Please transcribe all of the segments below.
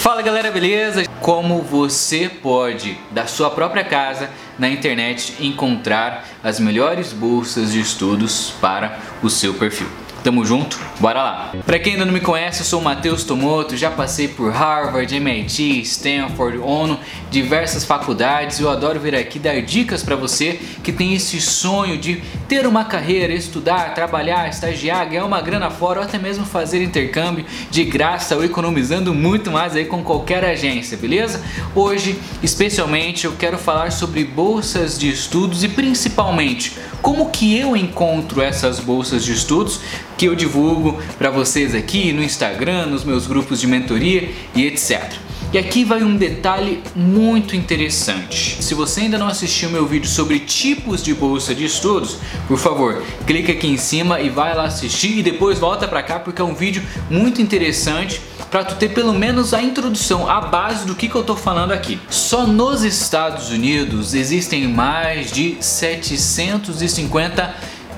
Fala galera, beleza? Como você pode, da sua própria casa, na internet, encontrar as melhores bolsas de estudos para o seu perfil? Tamo junto? Bora lá! Para quem ainda não me conhece, eu sou o Matheus Tomoto, já passei por Harvard, MIT, Stanford, ONU, diversas faculdades. Eu adoro vir aqui dar dicas para você que tem esse sonho de ter uma carreira, estudar, trabalhar, estagiar, ganhar uma grana fora ou até mesmo fazer intercâmbio de graça ou economizando muito mais aí com qualquer agência, beleza? Hoje, especialmente, eu quero falar sobre bolsas de estudos e principalmente como que eu encontro essas bolsas de estudos que eu divulgo para vocês aqui no Instagram, nos meus grupos de mentoria e etc. E aqui vai um detalhe muito interessante. Se você ainda não assistiu meu vídeo sobre tipos de bolsa de estudos, por favor, clica aqui em cima e vai lá assistir e depois volta para cá porque é um vídeo muito interessante para tu ter pelo menos a introdução, a base do que, que eu tô falando aqui. Só nos Estados Unidos existem mais de 750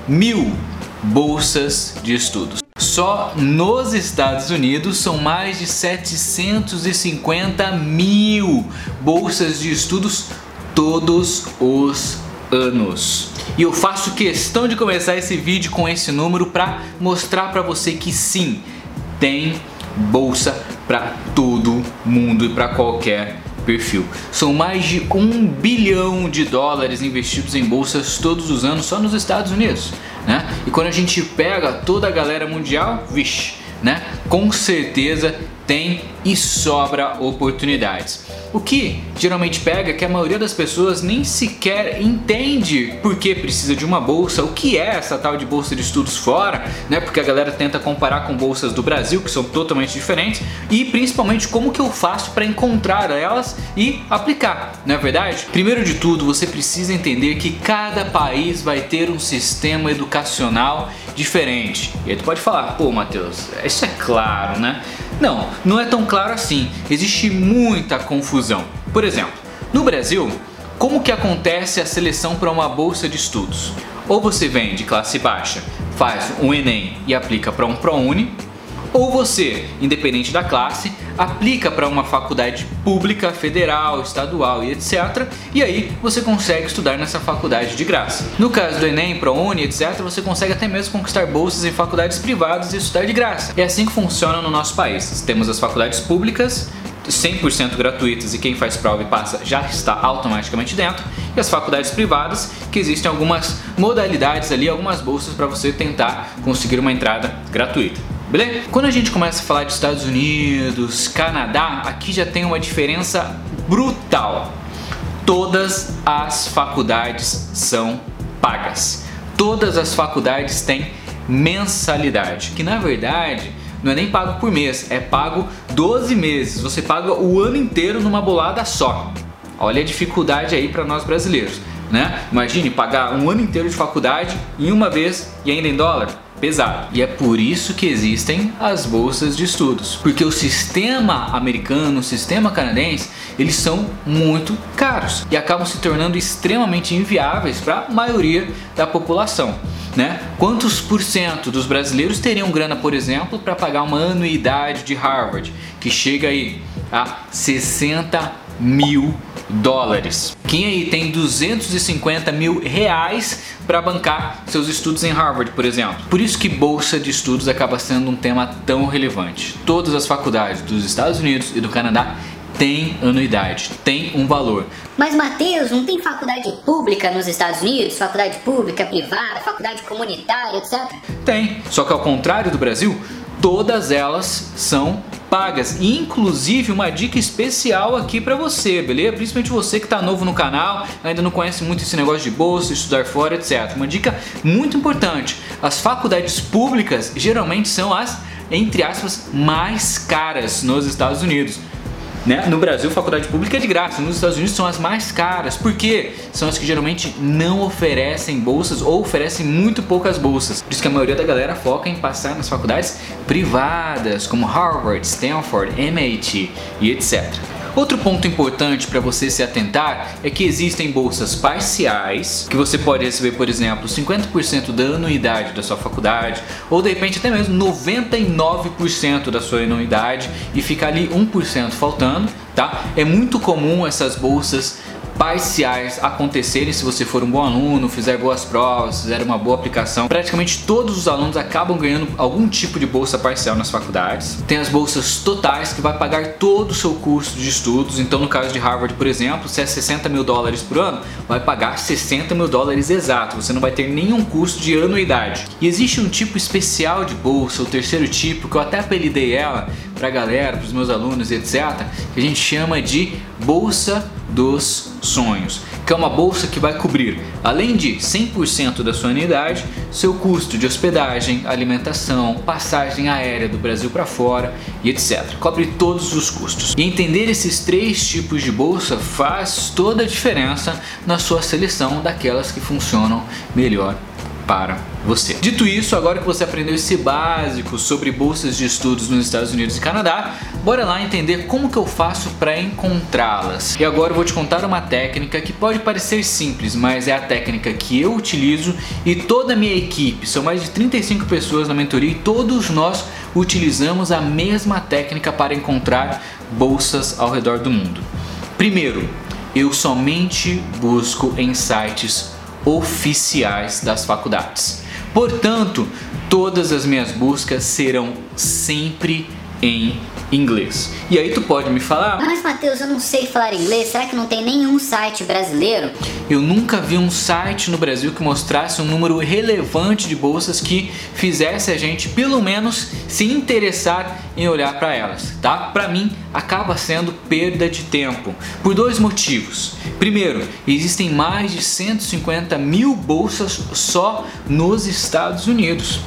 mil bolsas de estudos. Só nos Estados Unidos são mais de 750 mil bolsas de estudos todos os anos. E eu faço questão de começar esse vídeo com esse número para mostrar para você que sim, tem bolsa para todo mundo e para qualquer perfil. São mais de um bilhão de dólares investidos em bolsas todos os anos só nos Estados Unidos. Né? E quando a gente pega toda a galera mundial, vixe, né? Com certeza tem e sobra oportunidades. O que geralmente pega é que a maioria das pessoas nem sequer entende por que precisa de uma bolsa, o que é essa tal de bolsa de estudos fora, né? Porque a galera tenta comparar com bolsas do Brasil, que são totalmente diferentes, e principalmente como que eu faço para encontrar elas e aplicar, não é verdade? Primeiro de tudo, você precisa entender que cada país vai ter um sistema educacional diferente. E aí tu pode falar, pô, Matheus, isso é claro, né? Não, não é tão claro assim. Existe muita confusão. Por exemplo, no Brasil, como que acontece a seleção para uma bolsa de estudos? Ou você vem de classe baixa, faz um ENEM e aplica para um ProUni, ou você, independente da classe, aplica para uma faculdade pública, federal, estadual e etc. E aí você consegue estudar nessa faculdade de graça. No caso do Enem, ProUni, etc., você consegue até mesmo conquistar bolsas em faculdades privadas e estudar de graça. É assim que funciona no nosso país. Temos as faculdades públicas 100% gratuitas e quem faz prova e passa já está automaticamente dentro, e as faculdades privadas, que existem algumas modalidades ali, algumas bolsas para você tentar conseguir uma entrada gratuita. Beleza? Quando a gente começa a falar de Estados Unidos, Canadá, aqui já tem uma diferença brutal. Todas as faculdades são pagas. Todas as faculdades têm mensalidade, que na verdade não é nem pago por mês, é pago 12 meses. Você paga o ano inteiro numa bolada só. Olha a dificuldade aí para nós brasileiros, né? Imagine pagar um ano inteiro de faculdade em uma vez e ainda em dólar pesado. E é por isso que existem as bolsas de estudos, porque o sistema americano, o sistema canadense, eles são muito caros e acabam se tornando extremamente inviáveis para a maioria da população. Né? Quantos por cento dos brasileiros teriam grana, por exemplo, para pagar uma anuidade de Harvard, que chega aí a 60 mil dólares. Quem aí tem 250 mil reais para bancar seus estudos em Harvard, por exemplo? Por isso que bolsa de estudos acaba sendo um tema tão relevante. Todas as faculdades dos Estados Unidos e do Canadá têm anuidade, tem um valor. Mas Matheus, não tem faculdade pública nos Estados Unidos? Faculdade pública, privada, faculdade comunitária, etc? Tem, só que ao contrário do Brasil, todas elas são pagas. Inclusive uma dica especial aqui para você, beleza? Principalmente você que está novo no canal, ainda não conhece muito esse negócio de bolsa, estudar fora, etc. Uma dica muito importante: as faculdades públicas geralmente são as entre aspas mais caras nos Estados Unidos. Né? No Brasil, faculdade pública é de graça, nos Estados Unidos são as mais caras, porque são as que geralmente não oferecem bolsas ou oferecem muito poucas bolsas. Por isso que a maioria da galera foca em passar nas faculdades privadas, como Harvard, Stanford, MIT e etc. Outro ponto importante para você se atentar é que existem bolsas parciais, que você pode receber, por exemplo, 50% da anuidade da sua faculdade, ou de repente até mesmo 99% da sua anuidade e ficar ali 1% faltando, tá? É muito comum essas bolsas parciais acontecerem se você for um bom aluno, fizer boas provas, fizer uma boa aplicação. Praticamente todos os alunos acabam ganhando algum tipo de bolsa parcial nas faculdades. Tem as bolsas totais que vai pagar todo o seu curso de estudos. Então, no caso de Harvard, por exemplo, se é 60 mil dólares por ano, vai pagar 60 mil dólares exato. Você não vai ter nenhum custo de anuidade. E existe um tipo especial de bolsa, o terceiro tipo, que eu até apelidei ela para a galera, para os meus alunos, etc., que a gente chama de bolsa dos sonhos, que é uma bolsa que vai cobrir, além de 100% da sua anuidade, seu custo de hospedagem, alimentação, passagem aérea do Brasil para fora e etc. Cobre todos os custos. E entender esses três tipos de bolsa faz toda a diferença na sua seleção daquelas que funcionam melhor para você. Dito isso, agora que você aprendeu esse básico sobre bolsas de estudos nos Estados Unidos e Canadá, bora lá entender como que eu faço para encontrá-las. E agora eu vou te contar uma técnica que pode parecer simples, mas é a técnica que eu utilizo e toda a minha equipe, são mais de 35 pessoas na mentoria e todos nós utilizamos a mesma técnica para encontrar bolsas ao redor do mundo. Primeiro, eu somente busco em sites oficiais das faculdades. Portanto, todas as minhas buscas serão sempre em inglês. E aí tu pode me falar? Mas Matheus, eu não sei falar inglês. Será que não tem nenhum site brasileiro? Eu nunca vi um site no Brasil que mostrasse um número relevante de bolsas que fizesse a gente pelo menos se interessar em olhar para elas, tá? Para mim acaba sendo perda de tempo por dois motivos. Primeiro, existem mais de 150 mil bolsas só nos Estados Unidos.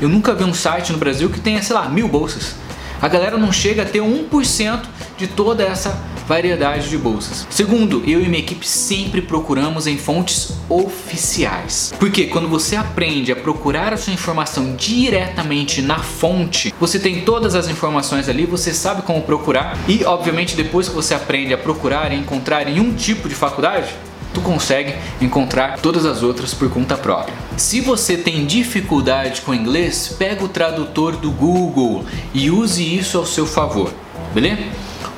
Eu nunca vi um site no Brasil que tenha, sei lá, mil bolsas. A galera não chega a ter 1% de toda essa variedade de bolsas. Segundo, eu e minha equipe sempre procuramos em fontes oficiais. Porque quando você aprende a procurar a sua informação diretamente na fonte, você tem todas as informações ali, você sabe como procurar e, obviamente, depois que você aprende a procurar e encontrar em um tipo de faculdade, tu consegue encontrar todas as outras por conta própria. Se você tem dificuldade com inglês, pega o tradutor do Google e use isso ao seu favor, beleza?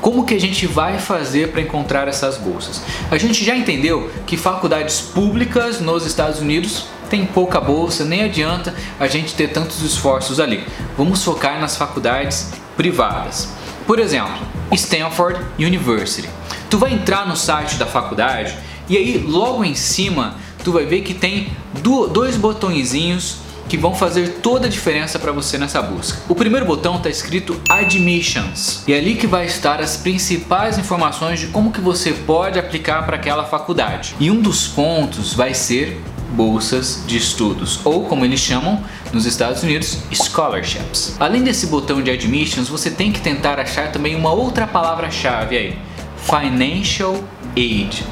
Como que a gente vai fazer para encontrar essas bolsas? A gente já entendeu que faculdades públicas nos Estados Unidos tem pouca bolsa, nem adianta a gente ter tantos esforços ali. Vamos focar nas faculdades privadas. Por exemplo, Stanford University. Tu vai entrar no site da faculdade e aí, logo em cima, tu vai ver que tem dois botõezinhos que vão fazer toda a diferença para você nessa busca. O primeiro botão está escrito Admissions e é ali que vai estar as principais informações de como que você pode aplicar para aquela faculdade. E um dos pontos vai ser bolsas de estudos, ou como eles chamam nos Estados Unidos, scholarships. Além desse botão de admissions, você tem que tentar achar também uma outra palavra-chave aí: financial aid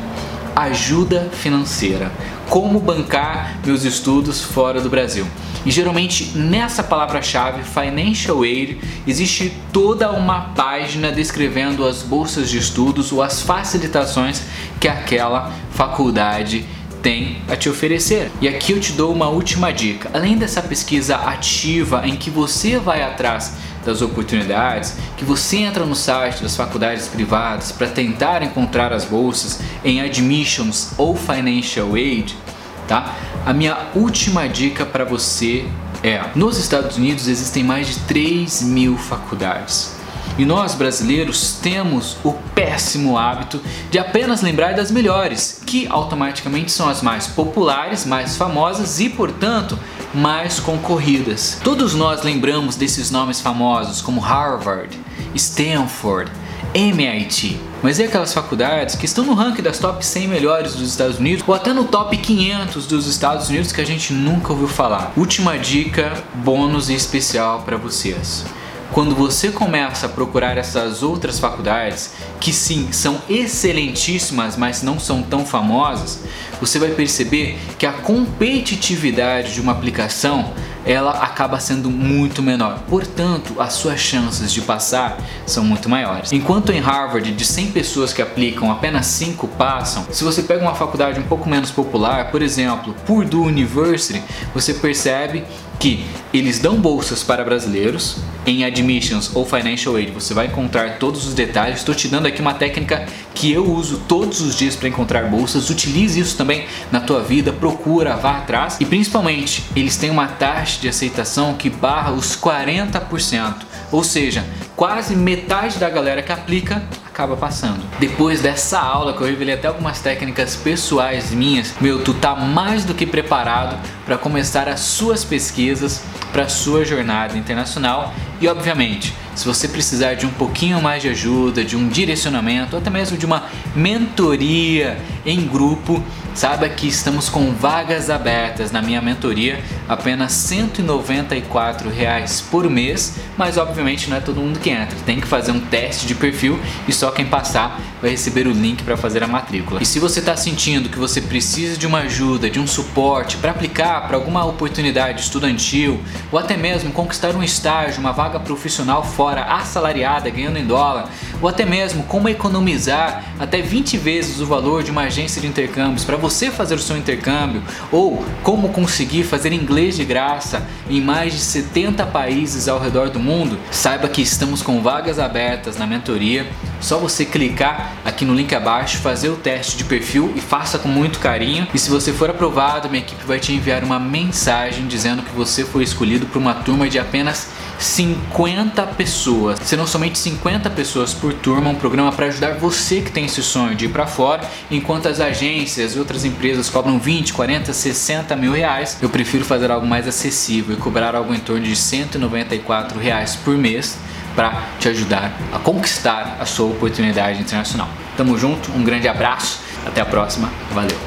ajuda financeira. Como bancar meus estudos fora do Brasil. E geralmente nessa palavra-chave, Financial Aid, existe toda uma página descrevendo as bolsas de estudos ou as facilitações que aquela faculdade tem a te oferecer. E aqui eu te dou uma última dica. Além dessa pesquisa ativa em que você vai atrás das oportunidades, que você entra no site das faculdades privadas para tentar encontrar as bolsas em admissions ou financial aid, tá? A minha última dica para você é: nos Estados Unidos existem mais de 3 mil faculdades. E nós brasileiros temos o péssimo hábito de apenas lembrar das melhores, que automaticamente são as mais populares, mais famosas e, portanto, mais concorridas. Todos nós lembramos desses nomes famosos como Harvard, Stanford, MIT. Mas e aquelas faculdades que estão no ranking das top 100 melhores dos Estados Unidos ou até no top 500 dos Estados Unidos que a gente nunca ouviu falar? Última dica, bônus especial para vocês quando você começa a procurar essas outras faculdades, que sim, são excelentíssimas, mas não são tão famosas, você vai perceber que a competitividade de uma aplicação ela acaba sendo muito menor. Portanto, as suas chances de passar são muito maiores. Enquanto em Harvard, de 100 pessoas que aplicam, apenas 5 passam, se você pega uma faculdade um pouco menos popular, por exemplo, Purdue University, você percebe que eles dão bolsas para brasileiros em admissions ou financial aid. Você vai encontrar todos os detalhes. Estou te dando aqui uma técnica que eu uso todos os dias para encontrar bolsas. Utilize isso também na tua vida, procura, vá atrás e principalmente eles têm uma taxa de aceitação que barra os 40%, ou seja, quase metade da galera que aplica acaba passando. Depois dessa aula que eu revelei até algumas técnicas pessoais minhas, meu, tu tá mais do que preparado para começar as suas pesquisas para sua jornada internacional e obviamente, se você precisar de um pouquinho mais de ajuda, de um direcionamento, até mesmo de uma mentoria em grupo, saiba que estamos com vagas abertas na minha mentoria, apenas 194 reais por mês, mas obviamente não é todo mundo que entra, tem que fazer um teste de perfil e só quem passar vai receber o link para fazer a matrícula. E se você está sentindo que você precisa de uma ajuda, de um suporte para aplicar para alguma oportunidade estudantil ou até mesmo conquistar um estágio, uma vaga profissional fora assalariada, ganhando em dólar, ou até mesmo como economizar até 20 vezes o valor de uma agência de intercâmbios para você fazer o seu intercâmbio, ou como conseguir fazer inglês de graça em mais de 70 países ao redor do mundo, saiba que estamos com vagas abertas na mentoria. Só você clicar aqui no link abaixo, fazer o teste de perfil e faça com muito carinho. E se você for aprovado, minha equipe vai te enviar uma mensagem dizendo que você foi escolhido para uma turma de apenas 50 pessoas. Serão somente 50 pessoas por turma, um programa para ajudar você que tem esse sonho de ir para fora, enquanto as agências e outras empresas cobram 20, 40, 60 mil reais. Eu prefiro fazer algo mais acessível e cobrar algo em torno de 194 reais por mês para te ajudar a conquistar a sua oportunidade internacional. Tamo junto, um grande abraço, até a próxima, valeu!